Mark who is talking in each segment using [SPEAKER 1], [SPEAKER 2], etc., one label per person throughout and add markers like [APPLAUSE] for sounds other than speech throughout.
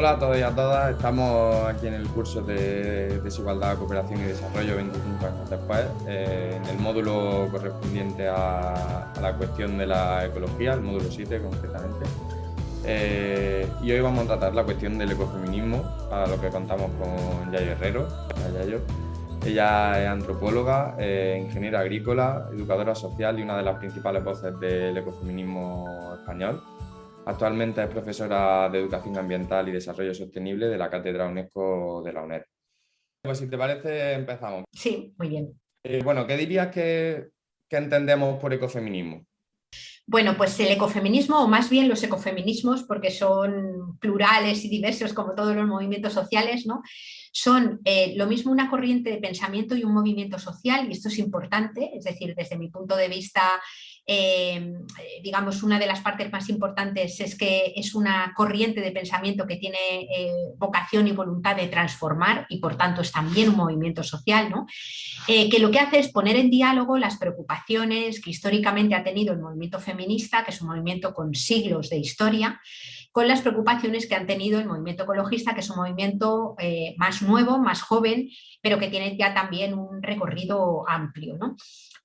[SPEAKER 1] Hola a todos y a todas, estamos aquí en el curso de Desigualdad, Cooperación y Desarrollo 25 años después, eh, en el módulo correspondiente a, la cuestión de la ecología, el módulo 7 concretamente. Eh, y hoy vamos a tratar la cuestión del ecofeminismo, para lo que contamos con Yayo Herrero. Ella es antropóloga, eh, ingeniera agrícola, educadora social y una de las principales voces del ecofeminismo español. Actualmente es profesora de Educación Ambiental y Desarrollo Sostenible de la Cátedra UNESCO de la UNED. Pues si te parece, empezamos.
[SPEAKER 2] Sí, muy bien.
[SPEAKER 1] Eh, bueno, ¿qué dirías que, que entendemos por ecofeminismo?
[SPEAKER 2] Bueno, pues el ecofeminismo, o más bien los ecofeminismos, porque son plurales y diversos como todos los movimientos sociales, ¿no? son eh, lo mismo una corriente de pensamiento y un movimiento social, y esto es importante, es decir, desde mi punto de vista, eh, digamos, una de las partes más importantes es que es una corriente de pensamiento que tiene eh, vocación y voluntad de transformar y por tanto es también un movimiento social, ¿no? que lo que hace es poner en diálogo las preocupaciones que históricamente ha tenido el movimiento feminista, que es un movimiento con siglos de historia, con las preocupaciones que han tenido el movimiento ecologista, que es un movimiento eh, más nuevo, más joven, pero que tiene ya también un recorrido amplio.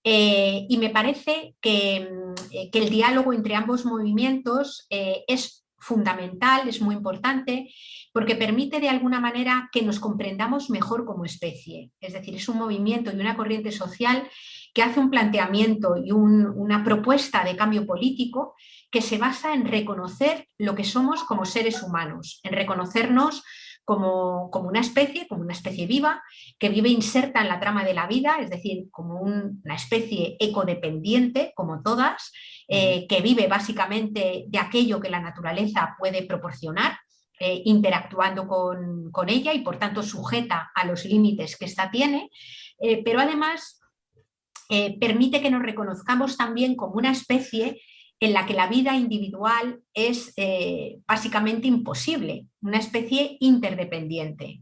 [SPEAKER 2] Eh, y me parece que, mm, que, el diálogo entre ambos movimientos eh, es fundamental, es muy importante, porque permite de alguna manera que nos comprendamos mejor como especie. Es decir, es un movimiento y una corriente social que hace un planteamiento y una propuesta de cambio político que se basa en reconocer lo que somos como seres humanos, en reconocernos como, una especie, como una especie viva, que vive inserta en la trama de la vida, es decir, como una especie ecodependiente, como todas, eh, que vive básicamente de aquello que la naturaleza puede proporcionar, eh, interactuando con, ella y por tanto sujeta a los límites que ésta tiene, eh, pero además permite que nos reconozcamos también como una especie en la que la vida individual es eh, básicamente imposible, una especie interdependiente,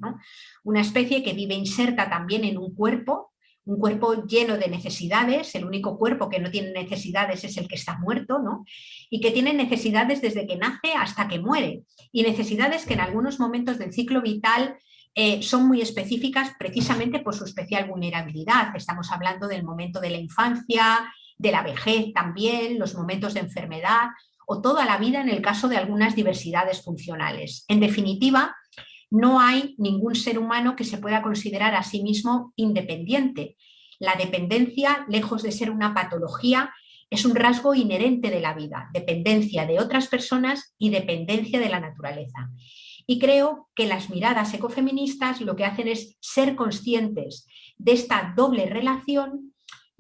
[SPEAKER 2] una especie que vive inserta también en un cuerpo, un cuerpo lleno de necesidades, el único cuerpo que no tiene necesidades es el que está muerto, ¿no? y que tiene necesidades desde que nace hasta que muere, y necesidades que en algunos momentos del ciclo vital eh, son muy específicas precisamente por su especial vulnerabilidad. Estamos hablando del momento de la infancia, de la vejez también, los momentos de enfermedad o toda la vida en el caso de algunas diversidades funcionales. En definitiva, no hay ningún ser humano que se pueda considerar a sí mismo independiente. La dependencia, lejos de ser una patología, es un rasgo inherente de la vida, dependencia de otras personas y dependencia de la naturaleza. Y creo que las miradas ecofeministas lo que hacen es ser conscientes de esta doble relación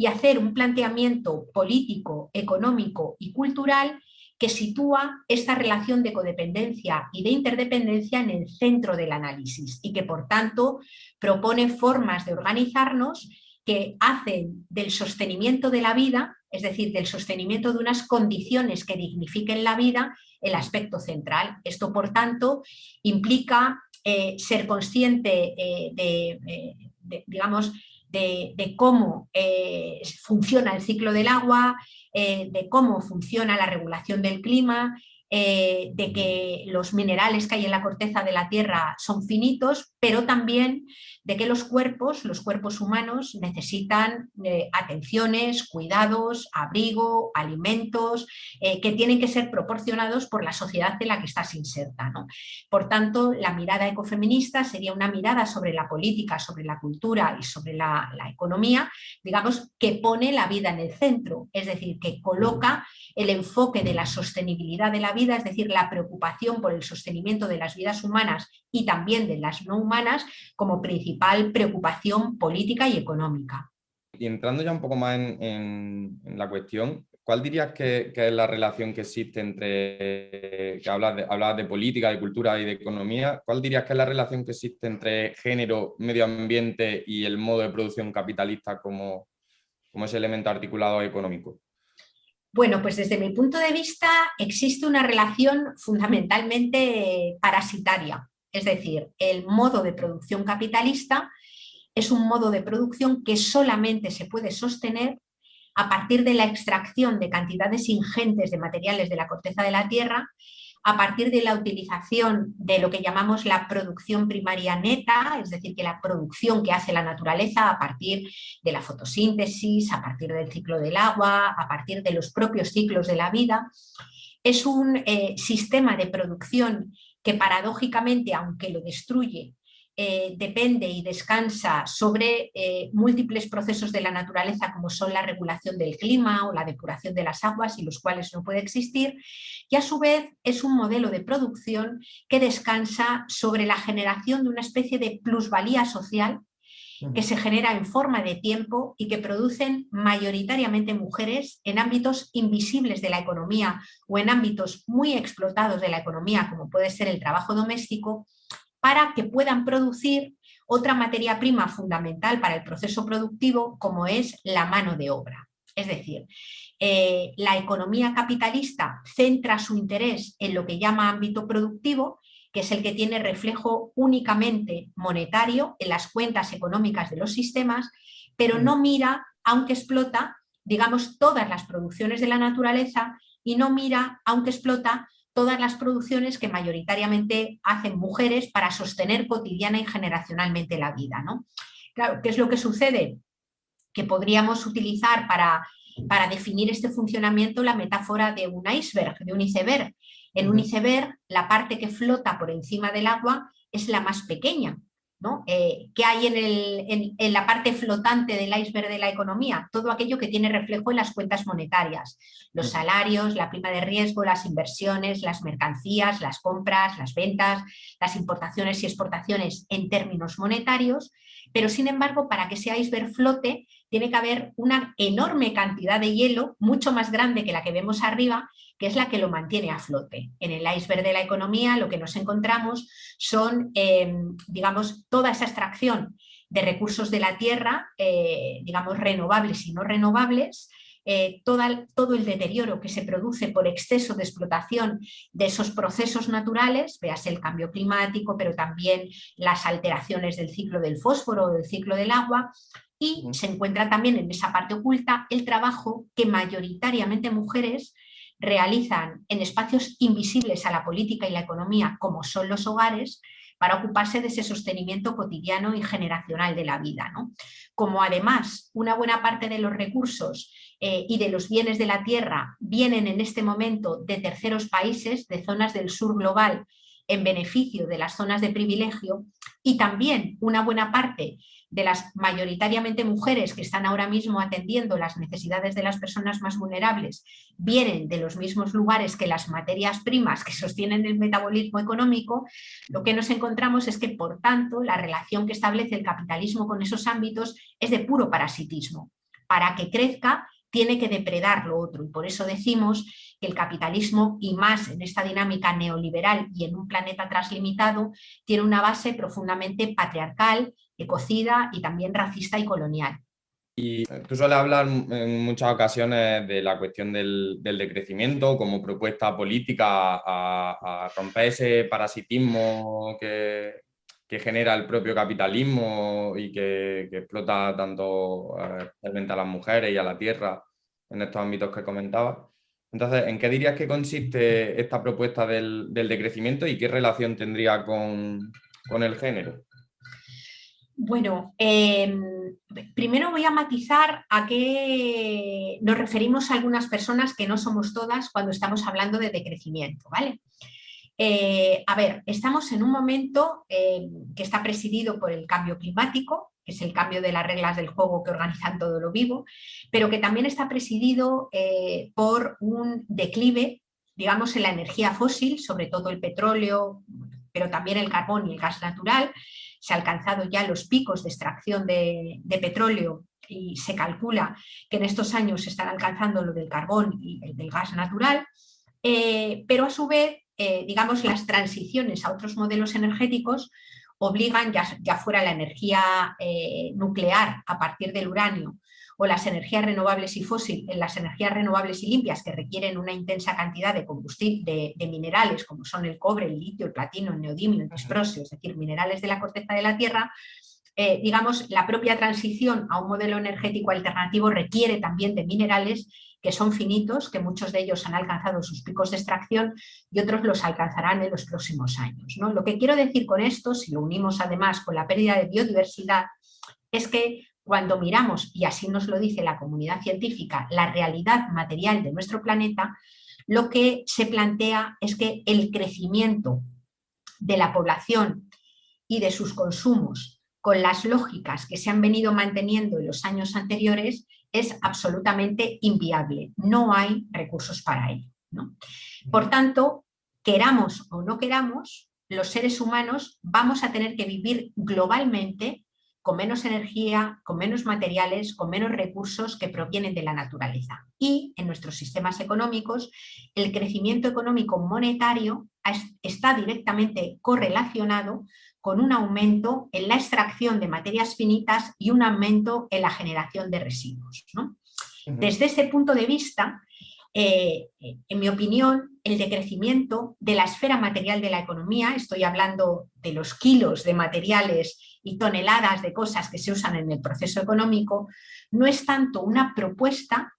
[SPEAKER 2] y hacer un planteamiento político, económico y cultural que sitúa esta relación de codependencia y de interdependencia en el centro del análisis y que por tanto propone formas de organizarnos que hacen del sostenimiento de la vida, es decir, del sostenimiento de unas condiciones que dignifiquen la vida, el aspecto central. Esto, por tanto, implica eh, ser consciente eh, de, de, digamos, de, cómo eh, funciona el ciclo del agua, eh, de cómo funciona la regulación del clima, eh, de que los minerales que hay en la corteza de la Tierra son finitos, pero también de que los cuerpos, los cuerpos humanos, necesitan eh, atenciones, cuidados, abrigo, alimentos, eh, que tienen que ser proporcionados por la sociedad en la que estás inserta. Por tanto, la mirada ecofeminista sería una mirada sobre la política, sobre la cultura y sobre la economía, digamos, que pone la vida en el centro, es decir, que coloca el enfoque de la sostenibilidad de la vida, es decir, la preocupación por el sostenimiento de las vidas humanas y también de las no humanas como principal preocupación política y económica.
[SPEAKER 1] Y entrando ya un poco más en, la cuestión, ¿cuál dirías que, es la relación que existe entre, que hablas de, de, política, de cultura y de economía, cuál dirías que es la relación que existe entre género, medio ambiente y el modo de producción capitalista como, como ese elemento articulado económico?
[SPEAKER 2] Bueno, pues desde mi punto de vista existe una relación fundamentalmente parasitaria es decir, el modo de producción capitalista es un modo de producción que solamente se puede sostener a partir de la extracción de cantidades ingentes de materiales de la corteza de la Tierra a partir de la utilización de lo que llamamos la producción primaria neta, es decir, que la producción que hace la naturaleza a partir de la fotosíntesis, a partir del ciclo del agua, a partir de los propios ciclos de la vida, es un eh, sistema de producción que paradójicamente, aunque lo destruye, eh, depende y descansa sobre eh, múltiples procesos de la naturaleza como son la regulación del clima o la depuración de las aguas y los cuales no puede existir y a su vez es un modelo de producción que descansa sobre la generación de una especie de plusvalía social que se genera en forma de tiempo y que producen mayoritariamente mujeres en ámbitos invisibles de la economía o en ámbitos muy explotados de la economía, como puede ser el trabajo doméstico, para que puedan producir otra materia prima fundamental para el proceso productivo como es la mano de obra. Es decir, eh, la economía capitalista centra su interés en lo que llama ámbito productivo, que es el que tiene reflejo únicamente monetario en las cuentas económicas de los sistemas, pero no mira, aunque explota, digamos, todas las producciones de la naturaleza y no mira, aunque explota, todas las producciones que mayoritariamente hacen mujeres para sostener cotidiana y generacionalmente la vida. ¿no? Claro, ¿qué es lo que sucede? Que podríamos utilizar para, para definir este funcionamiento la metáfora de un iceberg, de un iceberg. En un iceberg, la parte que flota por encima del agua es la más pequeña, ¿no? Eh, ¿Qué hay en, en, la parte flotante del iceberg de la economía? Todo aquello que tiene reflejo en las cuentas monetarias, los salarios, la prima de riesgo, las inversiones, las mercancías, las compras, las ventas, las importaciones y exportaciones en términos monetarios, pero sin embargo, para que ese iceberg flote, tiene que haber una enorme cantidad de hielo, mucho más grande que la que vemos arriba, que es la que lo mantiene a flote. En el iceberg de la economía lo que nos encontramos son, em, digamos, toda esa extracción de recursos de la tierra, eh, digamos, renovables y no renovables, eh, todo el deterioro que se produce por exceso de explotación de esos procesos naturales, veas el cambio climático, pero también las alteraciones del ciclo del fósforo o del ciclo del agua, y se encuentra también en esa parte oculta el trabajo que mayoritariamente mujeres realizan en espacios invisibles a la política y la economía, como son los hogares, para ocuparse de ese sostenimiento cotidiano y generacional de la vida. ¿no? Como además una buena parte de los recursos eh, y de los bienes de la tierra vienen en este momento de terceros países, de zonas del sur global, en beneficio de las zonas de privilegio, y también una buena parte de las mayoritariamente mujeres que están ahora mismo atendiendo las necesidades de las personas más vulnerables vienen de los mismos lugares que las materias primas que sostienen el metabolismo económico, lo que nos encontramos es que, por tanto, la relación que establece el capitalismo con esos ámbitos es de puro parasitismo. Para que crezca, tiene que depredar lo otro y por eso decimos que el capitalismo y más en esta dinámica neoliberal y en un planeta translimitado tiene una base profundamente patriarcal, ecocida y también racista y colonial.
[SPEAKER 1] Y tú sueles hablar en muchas ocasiones de la cuestión del, decrecimiento como propuesta política a, romper ese parasitismo que, genera el propio capitalismo y que, explota tanto eh, a las mujeres y a la tierra en estos ámbitos que comentaba. Entonces, ¿en qué dirías que consiste esta propuesta del, decrecimiento y qué relación tendría con el género?
[SPEAKER 2] Bueno, em, primero voy a matizar a qué nos referimos a algunas personas que no somos todas cuando estamos hablando de decrecimiento, ¿vale? Eh, a ver, estamos en un momento em, que está presidido por el cambio climático, es el cambio de las reglas del juego que organizan todo lo vivo, pero que también está presidido eh, por un declive, digamos, en la energía fósil, sobre todo el petróleo, pero también el carbón y el gas natural, se han alcanzado ya los picos de extracción de, petróleo y se calcula que en estos años se están alcanzando lo del carbón y el del gas natural, eh, pero a su vez, eh, digamos, las transiciones a otros modelos energéticos obligan, ya, ya fuera la energía eh, nuclear a partir del uranio o las energías renovables y fósiles, las energías renovables y limpias que requieren una intensa cantidad de combustible, de, minerales como son el cobre, el litio, el platino, el neodimio, el disprosio, es decir, minerales de la corteza de la Tierra, eh, digamos, la propia transición a un modelo energético alternativo requiere también de minerales que son finitos, que muchos de ellos han alcanzado sus picos de extracción y otros los alcanzarán en los próximos años. ¿no? Lo que quiero decir con esto, si lo unimos además con la pérdida de biodiversidad, es que cuando miramos, y así nos lo dice la comunidad científica, la realidad material de nuestro planeta, lo que se plantea es que el crecimiento de la población y de sus consumos con las lógicas que se han venido manteniendo en los años anteriores es absolutamente inviable. No hay recursos para ello. Por tanto, queramos o no queramos, los seres humanos vamos a tener que vivir globalmente con menos energía, con menos materiales, con menos recursos que provienen de la naturaleza. Y en nuestros sistemas económicos, el crecimiento económico monetario está directamente correlacionado con un aumento en la extracción de materias finitas y un aumento en la generación de residuos. Desde ese punto de vista, eh, en mi opinión, el decrecimiento de la esfera material de la economía, estoy hablando de los kilos de materiales y toneladas de cosas que se usan en el proceso económico, no es tanto una propuesta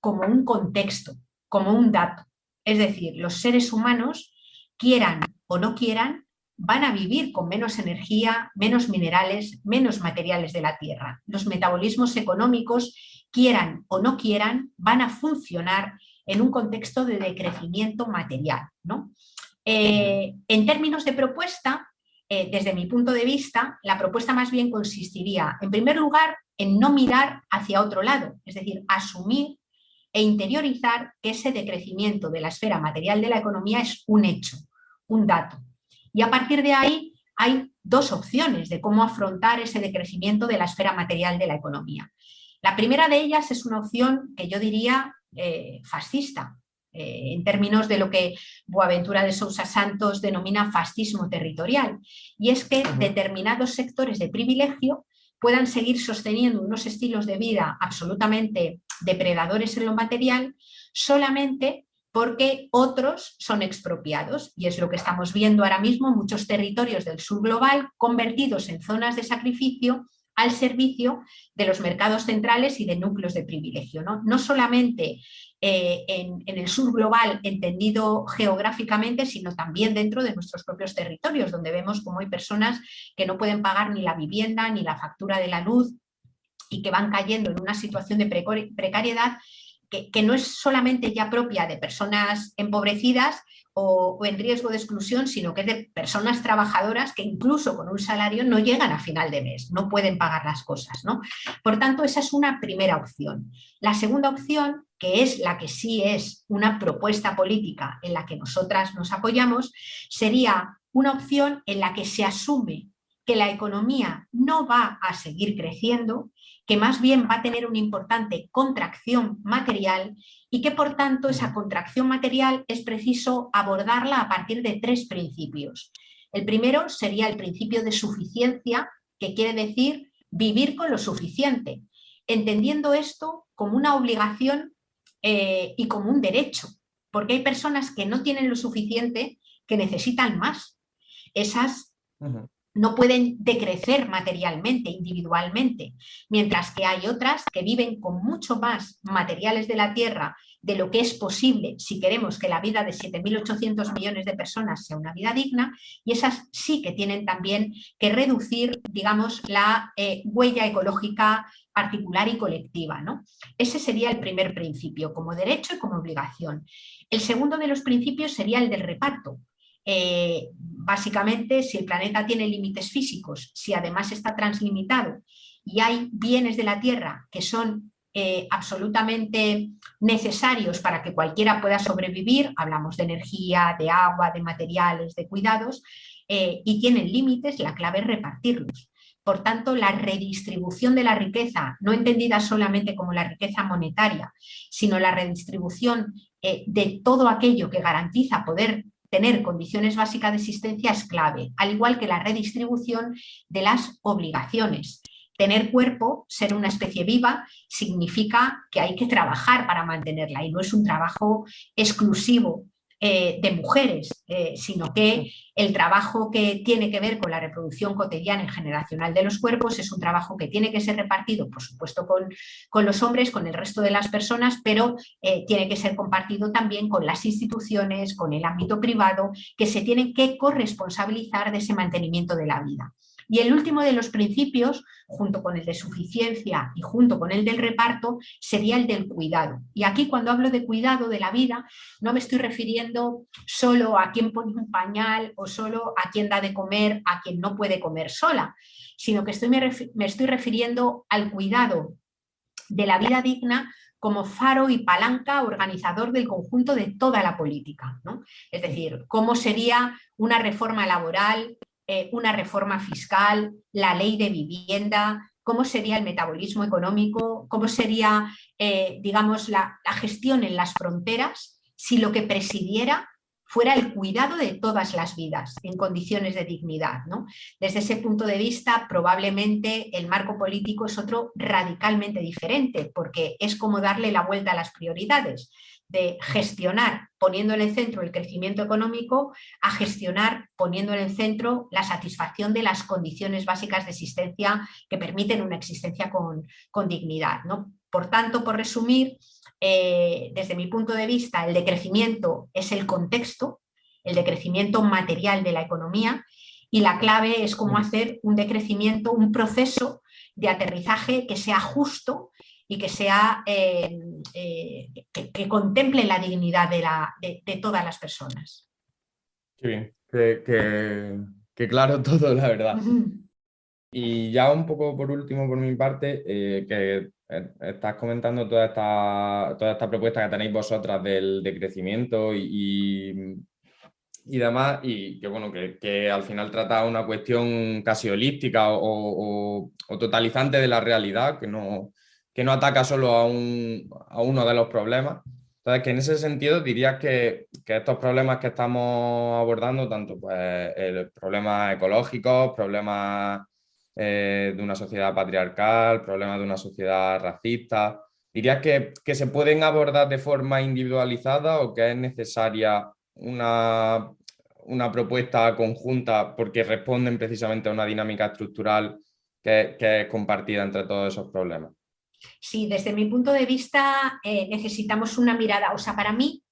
[SPEAKER 2] como un contexto, como un dato. Es decir, los seres humanos, quieran o no quieran, van a vivir con menos energía, menos minerales, menos materiales de la tierra. Los metabolismos económicos, quieran o no quieran, van a funcionar en un contexto de decrecimiento material. ¿no? Eh, en términos de propuesta, eh, desde mi punto de vista, la propuesta más bien consistiría, en primer lugar, en no mirar hacia otro lado, es decir, asumir e interiorizar que ese decrecimiento de la esfera material de la economía es un hecho, un dato, y a partir de ahí hay dos opciones de cómo afrontar ese decrecimiento de la esfera material de la economía. La primera de ellas es una opción que yo diría eh, fascista, eh, en términos de lo que Boaventura de Sousa Santos denomina fascismo territorial, y es que determinados sectores de privilegio puedan seguir sosteniendo unos estilos de vida absolutamente depredadores en lo material solamente porque otros son expropiados y es lo que estamos viendo ahora mismo muchos territorios del sur global convertidos en zonas de sacrificio al servicio de los mercados centrales y de núcleos de privilegio. No, no solamente eh, en, el sur global entendido geográficamente, sino también dentro de nuestros propios territorios, donde vemos cómo hay personas que no pueden pagar ni la vivienda ni la factura de la luz y que van cayendo en una situación de precariedad que, no es solamente ya propia de personas empobrecidas o, en riesgo de exclusión, sino que es de personas trabajadoras que incluso con un salario no llegan a final de mes, no pueden pagar las cosas. ¿no? Por tanto, esa es una primera opción. La segunda opción, que es la que sí es una propuesta política en la que nosotras nos apoyamos, sería una opción en la que se asume que la economía no va a seguir creciendo, que más bien va a tener una importante contracción material y que por tanto esa contracción material es preciso abordarla a partir de tres principios. El primero sería el principio de suficiencia, que quiere decir vivir con lo suficiente, entendiendo esto como una obligación eh, y como un derecho, porque hay personas que no tienen lo suficiente, que necesitan más. Esas no pueden decrecer materialmente, individualmente, mientras que hay otras que viven con mucho más materiales de la tierra de lo que es posible si queremos que la vida de 7.800 millones de personas sea una vida digna y esas sí que tienen también que reducir, digamos, la eh, huella ecológica particular y colectiva. ¿no? Ese sería el primer principio, como derecho y como obligación. El segundo de los principios sería el del reparto. Eh, básicamente, si el planeta tiene límites físicos, si además está translimitado y hay bienes de la Tierra que son eh, absolutamente necesarios para que cualquiera pueda sobrevivir, hablamos de energía, de agua, de materiales, de cuidados, eh, y tienen límites, la clave es repartirlos. Por tanto, la redistribución de la riqueza, no entendida solamente como la riqueza monetaria, sino la redistribución de todo aquello que garantiza poder tener condiciones básicas de existencia es clave, al igual que la redistribución de las obligaciones. Tener cuerpo, ser una especie viva, significa que hay que trabajar para mantenerla y no es un trabajo exclusivo eh, de mujeres, eh, sino que el trabajo que tiene que ver con la reproducción cotidiana y generacional de los cuerpos es un trabajo que tiene que ser repartido, por supuesto, con, con los hombres, con el resto de las personas, pero eh, tiene que ser compartido también con las instituciones, con el ámbito privado, que se tienen que corresponsabilizar de ese mantenimiento de la vida. Y el último de los principios, junto con el de suficiencia y junto con el del reparto, sería el del cuidado. Y aquí cuando hablo de cuidado de la vida, no me estoy refiriendo solo a quien pone un pañal o solo a quien da de comer, a quien no puede comer sola, sino que estoy, me, estoy refiriendo al cuidado de la vida digna como faro y palanca organizador del conjunto de toda la política. Es decir, cómo sería una reforma laboral, eh, una reforma fiscal, la ley de vivienda, cómo sería el metabolismo económico, cómo sería, eh, digamos, la, gestión en las fronteras si lo que presidiera fuera el cuidado de todas las vidas en condiciones de dignidad. Desde ese punto de vista, probablemente el marco político es otro radicalmente diferente, porque es como darle la vuelta a las prioridades de gestionar poniendo en el centro el crecimiento económico a gestionar poniendo en el centro la satisfacción de las condiciones básicas de existencia que permiten una existencia con, dignidad. ¿no? Por tanto, por resumir, eh, desde mi punto de vista, el decrecimiento es el contexto, el decrecimiento material de la economía y la clave es cómo hacer un decrecimiento, un proceso de aterrizaje que sea justo y que sea eh, eh, que, contemple la dignidad de, la, de, todas las personas.
[SPEAKER 1] Qué bien, que, claro [LAUGHS] todo, la verdad. Y ya un poco por último, por mi parte, eh, que estás comentando toda esta, toda esta propuesta que tenéis vosotras del decrecimiento y, y, demás, y que bueno, que, al final trata una cuestión casi holística o, o totalizante de la realidad, que no, que no ataca solo a, uno de los problemas. Entonces, que en ese sentido dirías que, estos problemas que estamos abordando, tanto pues, el problemas ecológicos, problemas eh, de una sociedad patriarcal, problemas de una sociedad racista, ¿dirías que, se pueden abordar de forma individualizada o que es necesaria una, una propuesta conjunta porque responden precisamente a una dinámica estructural que es compartida entre todos esos problemas?
[SPEAKER 2] Sí, desde mi punto de vista eh, necesitamos una mirada, o sea, para mí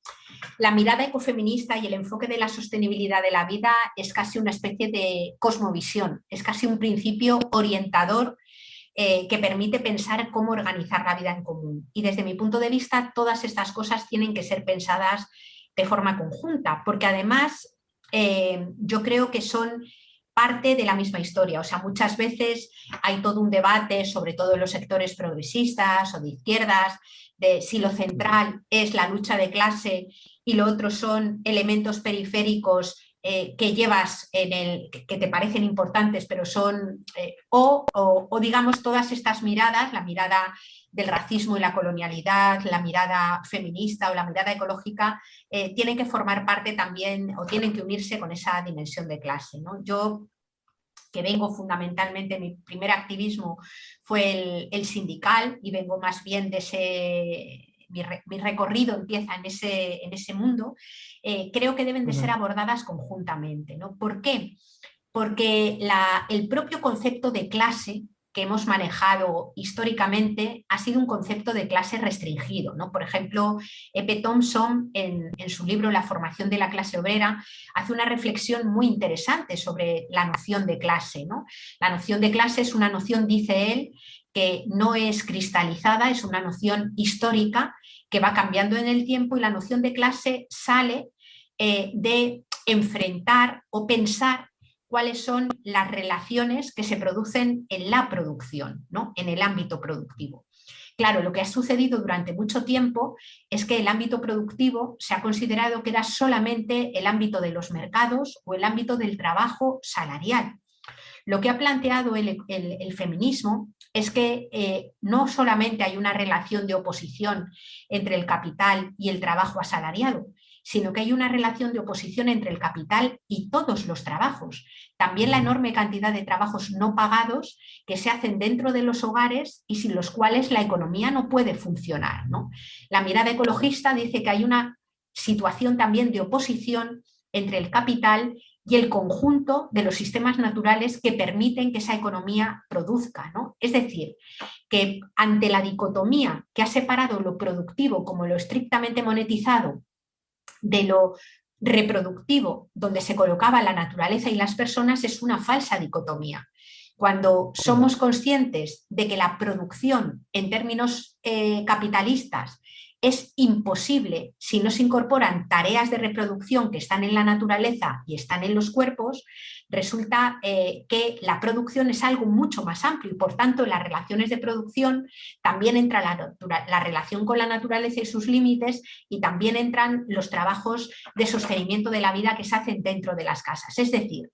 [SPEAKER 2] la mirada ecofeminista y el enfoque de la sostenibilidad de la vida es casi una especie de cosmovisión, es casi un principio orientador eh, que permite pensar cómo organizar la vida en común. Y desde mi punto de vista, todas estas cosas tienen que ser pensadas de forma conjunta, porque además eh, yo creo que son parte de la misma historia. O sea, muchas veces hay todo un debate, sobre todo en los sectores progresistas o de izquierdas, de si lo central es la lucha de clase y lo otro son elementos periféricos eh, que llevas en el que te parecen importantes, pero son eh, o, o, digamos todas estas miradas, la mirada del racismo y la colonialidad, la mirada feminista o la mirada ecológica, eh, tienen que formar parte también o tienen que unirse con esa dimensión de clase. ¿no? Yo que vengo fundamentalmente, mi primer activismo fue el, sindical y vengo más bien de ese, mi, recorrido empieza en ese, en ese mundo, eh, creo que deben de ser abordadas conjuntamente. ¿no? ¿Por qué? Porque el propio concepto de clase que hemos manejado históricamente ha sido un concepto de clase restringido. ¿no? Por ejemplo, Epe Thompson, en, su libro La formación de la clase obrera, hace una reflexión muy interesante sobre la noción de clase. ¿no? La noción de clase es una noción, dice él, que no es cristalizada, es una noción histórica que va cambiando en el tiempo y la noción de clase sale eh, de enfrentar o pensar cuáles son las relaciones que se producen en la producción, ¿no? en el ámbito productivo. Claro, lo que ha sucedido durante mucho tiempo es que el ámbito productivo se ha considerado que era solamente el ámbito de los mercados o el ámbito del trabajo salarial. Lo que ha planteado el, feminismo es que eh, no solamente hay una relación de oposición entre el capital y el trabajo asalariado, sino que hay una relación de oposición entre el capital y todos los trabajos. También la enorme cantidad de trabajos no pagados que se hacen dentro de los hogares y sin los cuales la economía no puede funcionar. La mirada ecologista dice que hay una situación también de oposición entre el capital y el conjunto de los sistemas naturales que permiten que esa economía produzca. ¿no? Es decir, que ante la dicotomía que ha separado lo productivo como lo estrictamente monetizado de lo reproductivo, donde se colocaba la naturaleza y las personas, es una falsa dicotomía. Cuando somos conscientes de que la producción en términos eh, capitalistas es imposible si no se incorporan tareas de reproducción que están en la naturaleza y están en los cuerpos, resulta eh, que la producción es algo mucho más amplio y por tanto en las relaciones de producción también entra la, la relación con la naturaleza y sus límites y también entran los trabajos de sostenimiento de la vida que se hacen dentro de las casas. Es decir,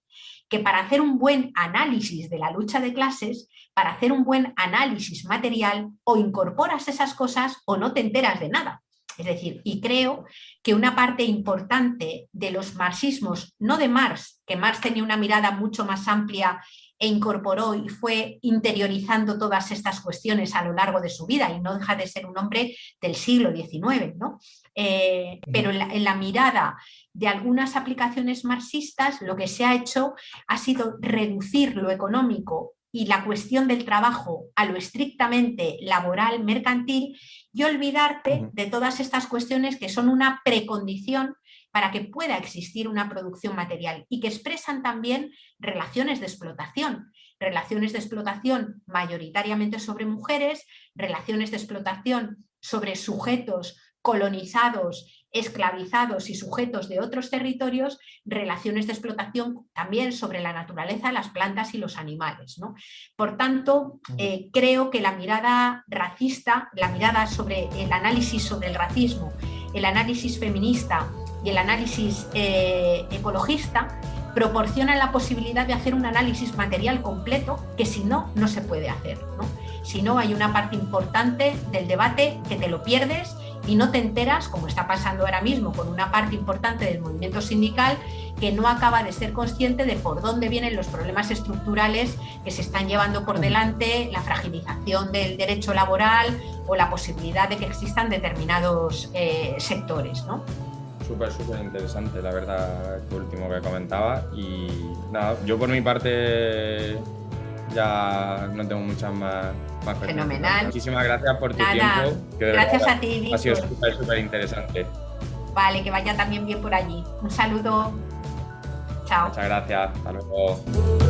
[SPEAKER 2] que para hacer un buen análisis de la lucha de clases, para hacer un buen análisis material, o incorporas esas cosas o no te enteras de nada. Es decir, y creo que una parte importante de los marxismos, no de Marx, que Marx tenía una mirada mucho más amplia e incorporó y fue interiorizando todas estas cuestiones a lo largo de su vida y no deja de ser un hombre del siglo XIX, ¿no? Eh, pero en la, mirada de algunas aplicaciones marxistas lo que se ha hecho ha sido reducir lo económico y la cuestión del trabajo a lo estrictamente laboral, mercantil, y olvidarte de todas estas cuestiones que son una precondición para que pueda existir una producción material y que expresan también relaciones de explotación, relaciones de explotación mayoritariamente sobre mujeres, relaciones de explotación sobre sujetos colonizados, esclavizados y sujetos de otros territorios, relaciones de explotación también sobre la naturaleza, las plantas y los animales. ¿no? Por tanto, eh, creo que la mirada racista, la mirada sobre el análisis sobre el racismo, el análisis feminista y el análisis eh, ecologista proporciona la posibilidad de hacer un análisis material completo que si no, no se puede hacer. Si no, hay una parte importante del debate que te lo pierdes y no te enteras, como está pasando ahora mismo con una parte importante del movimiento sindical, que no acaba de ser consciente de por dónde vienen los problemas estructurales que se están llevando por delante, la fragilización del derecho laboral o la posibilidad de que existan determinados eh, sectores. ¿no?
[SPEAKER 1] Súper, súper interesante, la verdad, esto último que comentaba. Y nada, yo por mi parte ya no tengo muchas más, más
[SPEAKER 2] Fenomenal.
[SPEAKER 1] Muchísimas gracias por tu tiempo.
[SPEAKER 2] gracias a ti,
[SPEAKER 1] Ha sido súper, súper interesante.
[SPEAKER 2] Vale, que vaya también bien por allí. Un saludo. Chao.
[SPEAKER 1] Muchas gracias. Hasta luego.